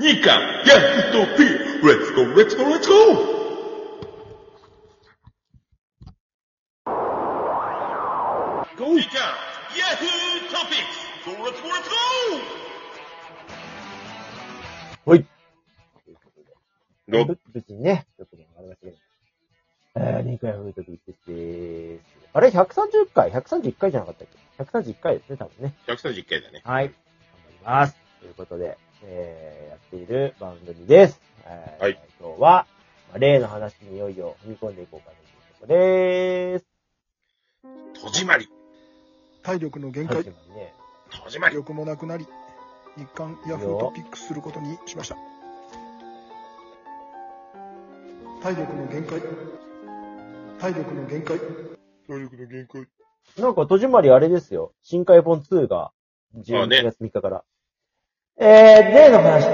日韓ヤフートピーレッツゴーレッツゴーレッツゴーゴー日韓ヤフートピックスゴーレッツゴーレッツゴーはい。別にね、ちょっとね、ありましたけど。えー、2回フートビックスでーす。あれ ?130 回 ?131 回じゃなかったっけ ?131 回ですね、多分ね。131回だね。はい。頑張ります。ということで、えー、やっている番組です。えー、はい。今日は、まあ例の話にいよいよ踏み込んでいこうかというところでーす。戸締まり。体力の限はい界、ね。戸締まり。力もなくなり、日韓ヤフートピックスすることにしました。体力の限界、体力の限界、体力の限界。なんか、戸締まりあれですよ。新海本2が、あ11ね月3日から。えー、例の話。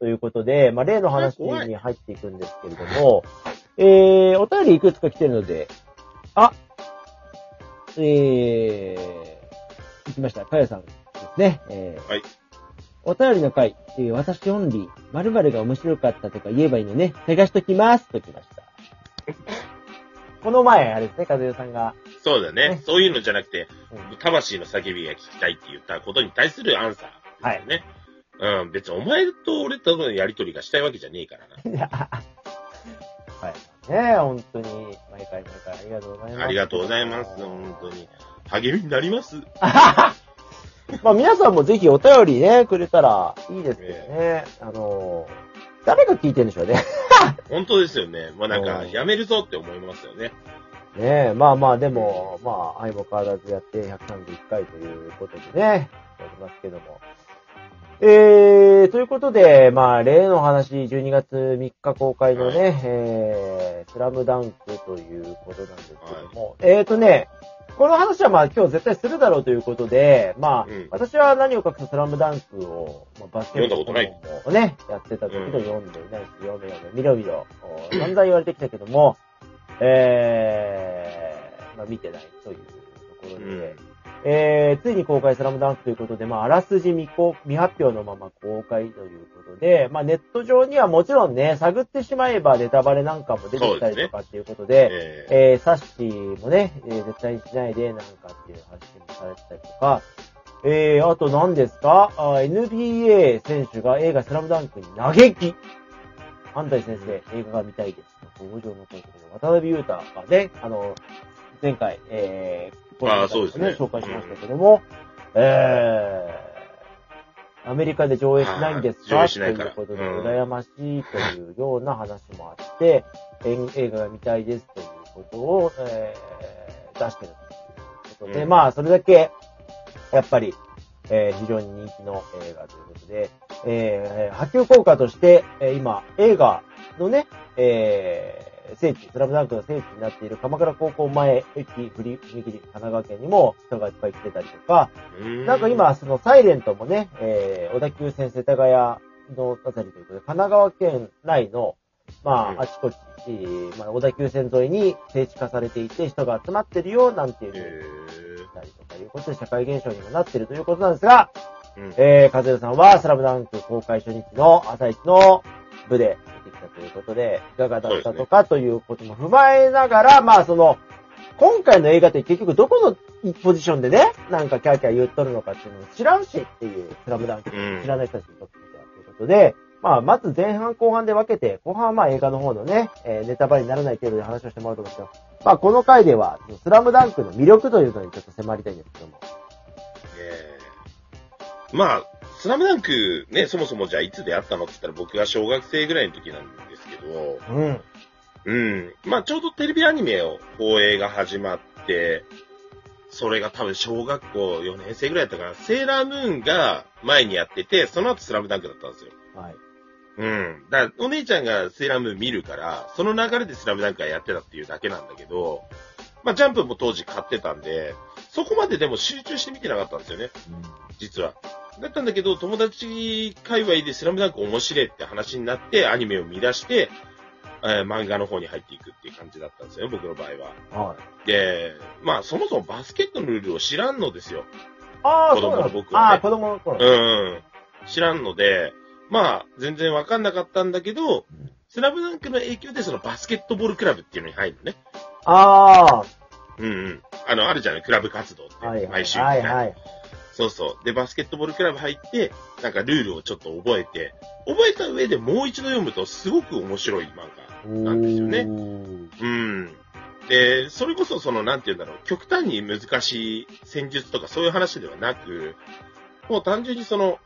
ということで、まあ、例の話に入っていくんですけれども、えー、お便りいくつか来てるので、あ、えー、行きました。かやさんですね。えー、はい。お便りの回、えー私オンリー、〇〇が面白かったとか言えばいいのね。探しときます。ときました。この前、あれですね、和代さんが、そうだねね。そういうのじゃなくて、うん魂の叫びが聞きたいって言ったことに対するアンサーですよね。うん、別にお前と俺とのやりとりがしたいわけじゃねえからな。はい。ねえ、本当に、毎回毎回ありがとうございます。ありがとうございます。本当に。励みになります。まあ皆さんもぜひお便りね、くれたらいいですけどね。あのー、誰が聞いてるんでしょうね。本当ですよね。まあなんか、うんやめるぞって思いますよね。ねえ、まあまあでも、まあ、相も変わらずやって131回ということでね、やりますけども。えー、ということで、まあ、例の話、12月3日公開のね、はい。えー、スラムダンクということなんですけども、えーとね、この話はまあ今日絶対するだろうということで、まあ、うん。私は何を隠すスラムダンクを、まあ、バスケットをね、やってた時うん。と読んでいないし、読め読め、見ろ見ろ、お散々言われてきたけども、えー、まあ見てないというところで、うんえー、ついに公開スラムダンクということで、まあ、あらすじ未公未発表のまま公開ということで、まあ、ネット上にはもちろんね、探ってしまえばネタバレなんかも出てきたりとかっていうことで、ええー、サッシーもね、えー絶対にしないで、なんかっていう話もされてたりとか、えー、あと何ですか？あー ?NBA 選手が映画スラムダンクに嘆き安西先生、映画が見たいです。登場のということで、渡辺裕太がね、あの、前回、えー、あーそうですね。紹介しましたけども、えー、アメリカで上映しないんですか？ということで、うん。羨ましいというような話もあって、え映画が見たいですということを、えー出してるということで、うん。まあ、それだけ、やっぱり、えー非常に人気の映画ということで、えー波及効果として、えー今、映画のね、えー聖地、スラムダンクの聖地になっている鎌倉高校前駅、振り、踏切、神奈川県にも人がいっぱい来てたりとか、ーなんか、今、そのサイレントもね、えー、小田急線世田谷のあたりということで、神奈川県内の、まうん。あ、あちこち、えーまあ、小田急線沿いに聖地化されていて、人が集まってるよ、なんていうふうにたりとかいうことで、社会現象にもなってるということなんですが、ーうん。えー、カズルさんは、スラムダンク公開初日の朝一の部で見てきたということで、いかがだったとかということも踏まえながら、まあ、その、今回の映画って結局どこのポジションでね、なんかキャーキャー言っとるのかっていうのを知らんしっていう、スラムダンクうん。知らない人たちにとってはということで、まあ、まず前半後半で分けて、後半はまあ映画の方のね、えーネタバレにならない程度で話をしてもらうと思うんですけど、まあこの回では、スラムダンクの魅力というのにちょっと迫りたいんですけども。えー。まあ、スラムダンクね、そもそもじゃあいつであったのって言ったら僕が小学生ぐらいの時なんですけど、うん。うん。まあちょうどテレビアニメを放映が始まって、それが多分小学校4年生ぐらいだったかな。セーラームーンが前にやってて、その後スラムダンクだったんですよ。はい。うん。だからお姉ちゃんがセーラームーン見るから、その流れでスラムダンクがやってたっていうだけなんだけど、まあジャンプも当時買ってたんで、そこまででも集中して見てなかったんですよね。実は。だったんだけど、友達界隈でスラムダンク面白いって話になって、アニメを見出して、えー漫画の方に入っていくっていう感じだったんですよ、僕の場合は。はい。で、まあ、そもそもバスケットのルールを知らんのですよ。ああ、子供の僕はねああ、子供の頃。うん。知らんので、まあ、全然わかんなかったんだけど、スラムダンクの影響でそのバスケットボールクラブっていうのに入るのね。あうんうん。あの、あるじゃない、クラブ活動って。あ、はいはい。毎週、はいはい。そうそう。で、バスケットボールクラブ入って、なんかルールをちょっと覚えて、覚えた上でもう一度読むとすごく面白い漫画なんですよね。ね。うん。で、それこそその、なんて言うんだろう、極端に難しい戦術とかそういう話ではなく、もう単純にその、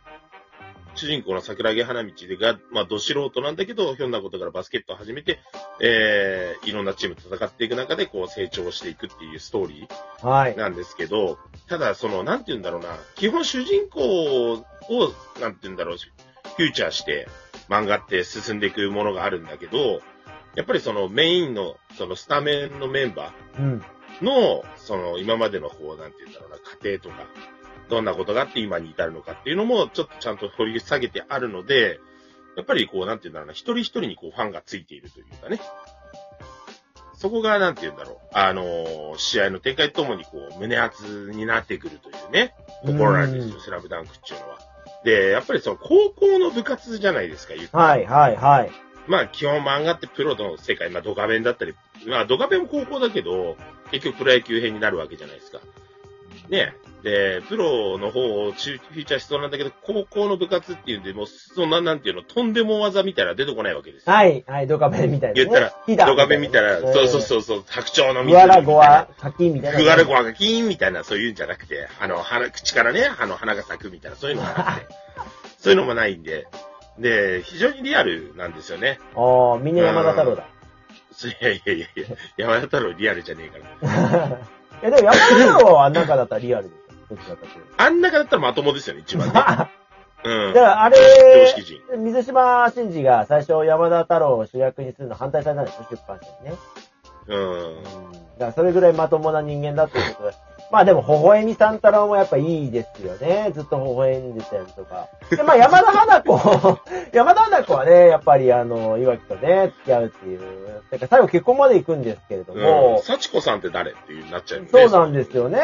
主人公の桜木花道が、まあ、ど素人なんだけど、ひょんなことからバスケットを始めて、えー、いろんなチームと戦っていく中で、こう、成長していくっていうストーリーはい。なんですけど、ただ、その、なんて言うんだろうな、基本主人公を、なんて言うんだろう、フューチャーして漫画って進んでいくものがあるんだけど、やっぱりそのメインの、そのスタメンのメンバうん。ーの、その今までのこう、なんて言うんだろうな、過程とか、どんなことがあって今に至るのかっていうのも、ちょっとちゃんと掘り下げてあるので、やっぱりこう、なんて言うんだろうな、一人一人にこう、ファンがついているというかね。そこが、なんて言うんだろう。あのー試合の展開ともにこう、胸熱になってくるというね、ところなんですよ、スラムダンクっていうのは。で、やっぱりその、高校の部活じゃないですか、言ってはいはいはい。まあ、基本漫画ってプロの世界、まあ、ドカベンだったり、まあ、ドカベンも高校だけど、結局プロ野球編になるわけじゃないですか。ねで、プロの方をフィーチャーしそうなんだけど、高校の部活っていうんで、もう、そんな、なんていうの、とんでも技みたいなの出てこないわけですよ。はいはい、ドカベンみたいな、ね。言ったら、ドカベンみたいな、そうそううそうそう、白鳥のみたいなワ、カキみたいな。ふがるごはがキーンみたいな、そういうんじゃなくて、あの、鼻、口からね、あの、鼻が咲くみたいな、そういうのがなくて、そういうのもないんで、で、非常にリアルなんですよね。ああ、みんな山田太郎だ。いやいやいやいや、山田太郎リアルじゃねえから。え、でも山田太郎は中だったらリアルで。どっちだったっ。あん中だったらまともですよね、一番ね。うん。だからあれ、常識人。水島真司が最初山田太郎を主役にするの反対されたんですよ、出版社にね。うん。だからそれぐらいまともな人間だっていうことで。まあでも、微笑み三太郎もやっぱいいですよね。ずっと微笑んでたりとか。で、まあ山田花子、山田花子はね、やっぱりあの、岩木とね、付き合うっていう。だから最後結婚まで行くんですけれどうん。も、幸子さんって誰っていうなっちゃうよね。そうなんですよね。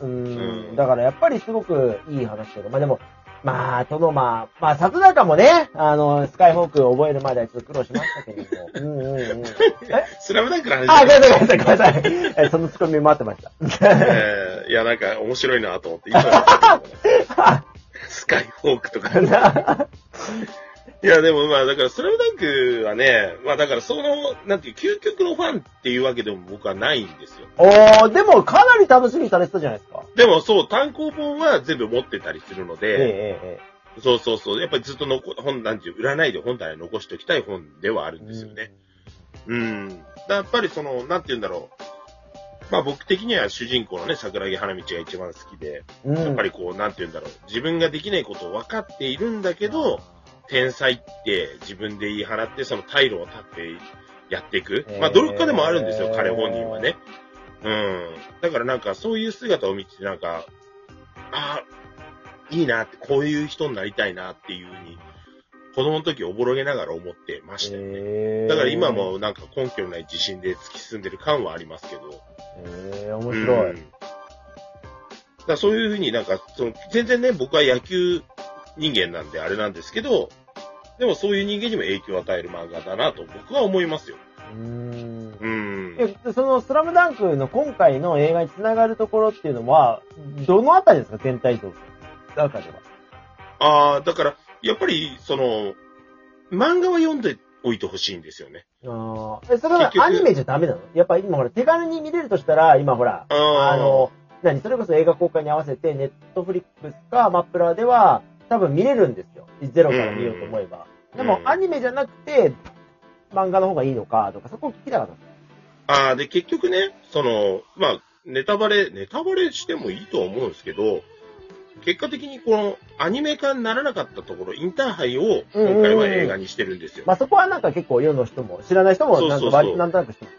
ううんん。だからやっぱりすごくいい話というか、まあでも、まあ、そのまあ、まあ、里中もね、あの、スカイホークを覚えるまではちょっと苦労しましたけれども。うんうんうん。え？スラムダンクの話あ、ごめんなさい、ごめんなさい、ごめんなさい。えそのツッコミ待ってました。えーいや、なんか面白いなと思って、いつも思ってたけどねスカイフォークとか。いや、でもまあ、だから、スラムダンクはね、まあだから、その、なんていう、究極のファンっていうわけでも僕はないんですよ。おー、でもかなり楽しみにされてたじゃないですか。でもそう、単行本は全部持ってたりするのええで、えええそうそうそう、やっぱりずっと残、本、なんていう、売らないで本体に残しておきたい本ではあるえ。んですよね。うん。だからやっぱりその、なんて言うんだろう。まあ僕的には主人公のね、桜木花道が一番好きで、うん。やっぱりこう、なんて言うんだろう。自分ができないことを分かっているんだけど、天才って自分で言い放って、その退路を立ってやっていく。まあ努力家でもあるんですよ、彼本人はね。うん。だからなんかそういう姿を見て、なんか、ああ、いいなって、こういう人になりたいなっていうふうに、子供の時おぼろげながら思ってましたよね。えだから今、もなんか根拠のない自信で突き進んでる感はありますけど。ええ面うん白い。だからそういうふうになんか、その、全然ね、僕は野球人間なんであれなんですけど、でもそういう人間にも影響を与える漫画だなと僕は思いますよ。うーん。うん。え、その、スラムダンクの今回の映画につながるところっていうのは、どのあたりですか全体像。中では。ああ、だから、やっぱり、その、漫画は読んでおいてほしいんですよね。ああ。え、それはアニメじゃダメなの？やっぱ今ほら、手軽に見れるとしたら、今ほら、あの、何？それこそ映画公開に合わせて、ネットフリックスかマップラでは、多分見れるんですよ。ゼロから見ようと思えば。でも、うんアニメじゃなくて、漫画の方がいいのかとか、そこを聞きたかった。ああ、で、結局ね、その、まあ、ネタバレ、ネタバレしてもいいとは思うんですけど、結果的にこのアニメ化にならなかったところ、インターハイを今回は映画にしてるんですよ。まあ、そこはなんか結構世の人も、知らない人も、なんそうそうそうか割となんとなく知ってます。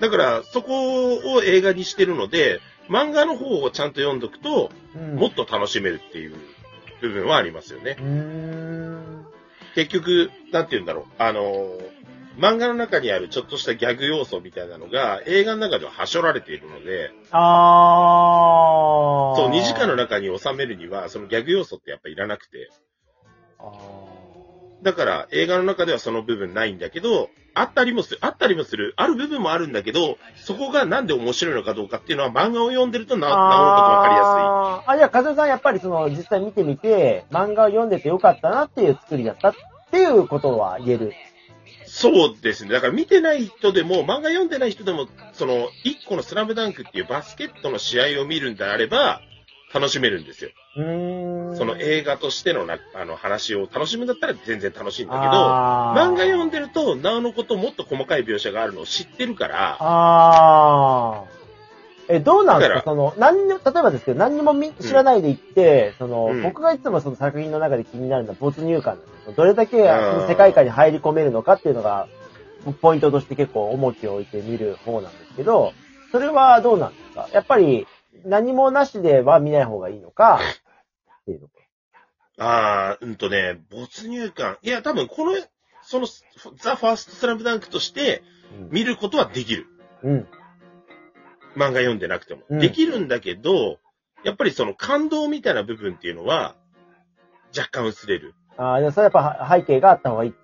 だから、そこを映画にしてるので、漫画の方をちゃんと読んどくと、うんもっと楽しめるっていう部分はありますよねう。ーん。結局、なんて言うんだろう。あのー漫画の中にあるちょっとしたギャグ要素みたいなのが、映画の中でははしょられているので、あー。そう、2時間の中に収めるには、そのギャグ要素ってやっぱいらなくて、あだから映画の中ではその部分ないんだけど、あったりもする、あったりもする、ある部分もあるんだけど、そこがなんで面白いのかどうかっていうのは漫画を読んでるとな、なおのことわかりやあーあ、じゃあ、かずさんやっぱりその、実際見てみて、漫画を読んでてよかったなっていう作りだったっていうことは言える。そうですね。だから見てない人でも、漫画読んでない人でも、その、一個のスラムダンクっていうバスケットの試合を見るんであれば、楽しめるんですよ。その映画としてのな、あの話を楽しむんだったら全然楽しいんだけど、漫画読んでると、なおのこともっと細かい描写があるのを知ってるから、ああ。え、どうなんですだかかその、何にも、例えばですけど、何にもみ知らないで行って、その、うん僕がいつもその作品の中で気になるのは没入感なんで。どれだけ世界観に入り込めるのかっていうのが、ポイントとして結構重きを置いて見る方なんですけど、それはどうなんですか？やっぱり、何もなしでは見ない方がいいのか、っていうのあー、うんとね、没入感。いや、多分この、その、ザ・ファーストスラムダンクとして見ることはできる。うん。漫画読んでなくても。うんできるんだけど、やっぱりその感動みたいな部分っていうのは、若干薄れる。ああ、でもそれやっぱ背景があった方がいい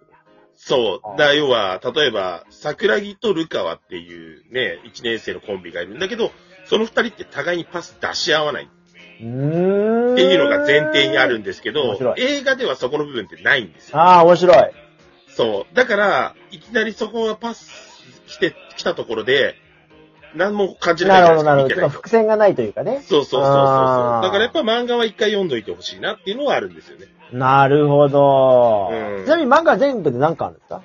そう。だ要は、例えば、桜木とルカワっていうね、一年生のコンビがいるんだけど、その二人って互いにパス出し合わないっ。ていうのが前提にあるんですけど映画ではそこの部分ってないんですよ。ああ、面白い。そう。だから、いきなりそこがパス来て、来たところで、何も感じなないるほど、なるほど。ちょっと伏線がないというかね。そうそうそうそうだからやっぱ漫画は一回読んどいてほしいなっていうのはあるんですよね。なるほど。うんちなみに漫画全部で何巻あるんですか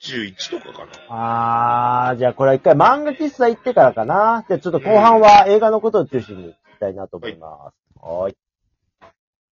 ？31とかかな。あー、じゃあこれは一回漫画喫茶行ってからかな。じゃあちょっと後半は映画のことを中心に行きたいなと思います。はーい。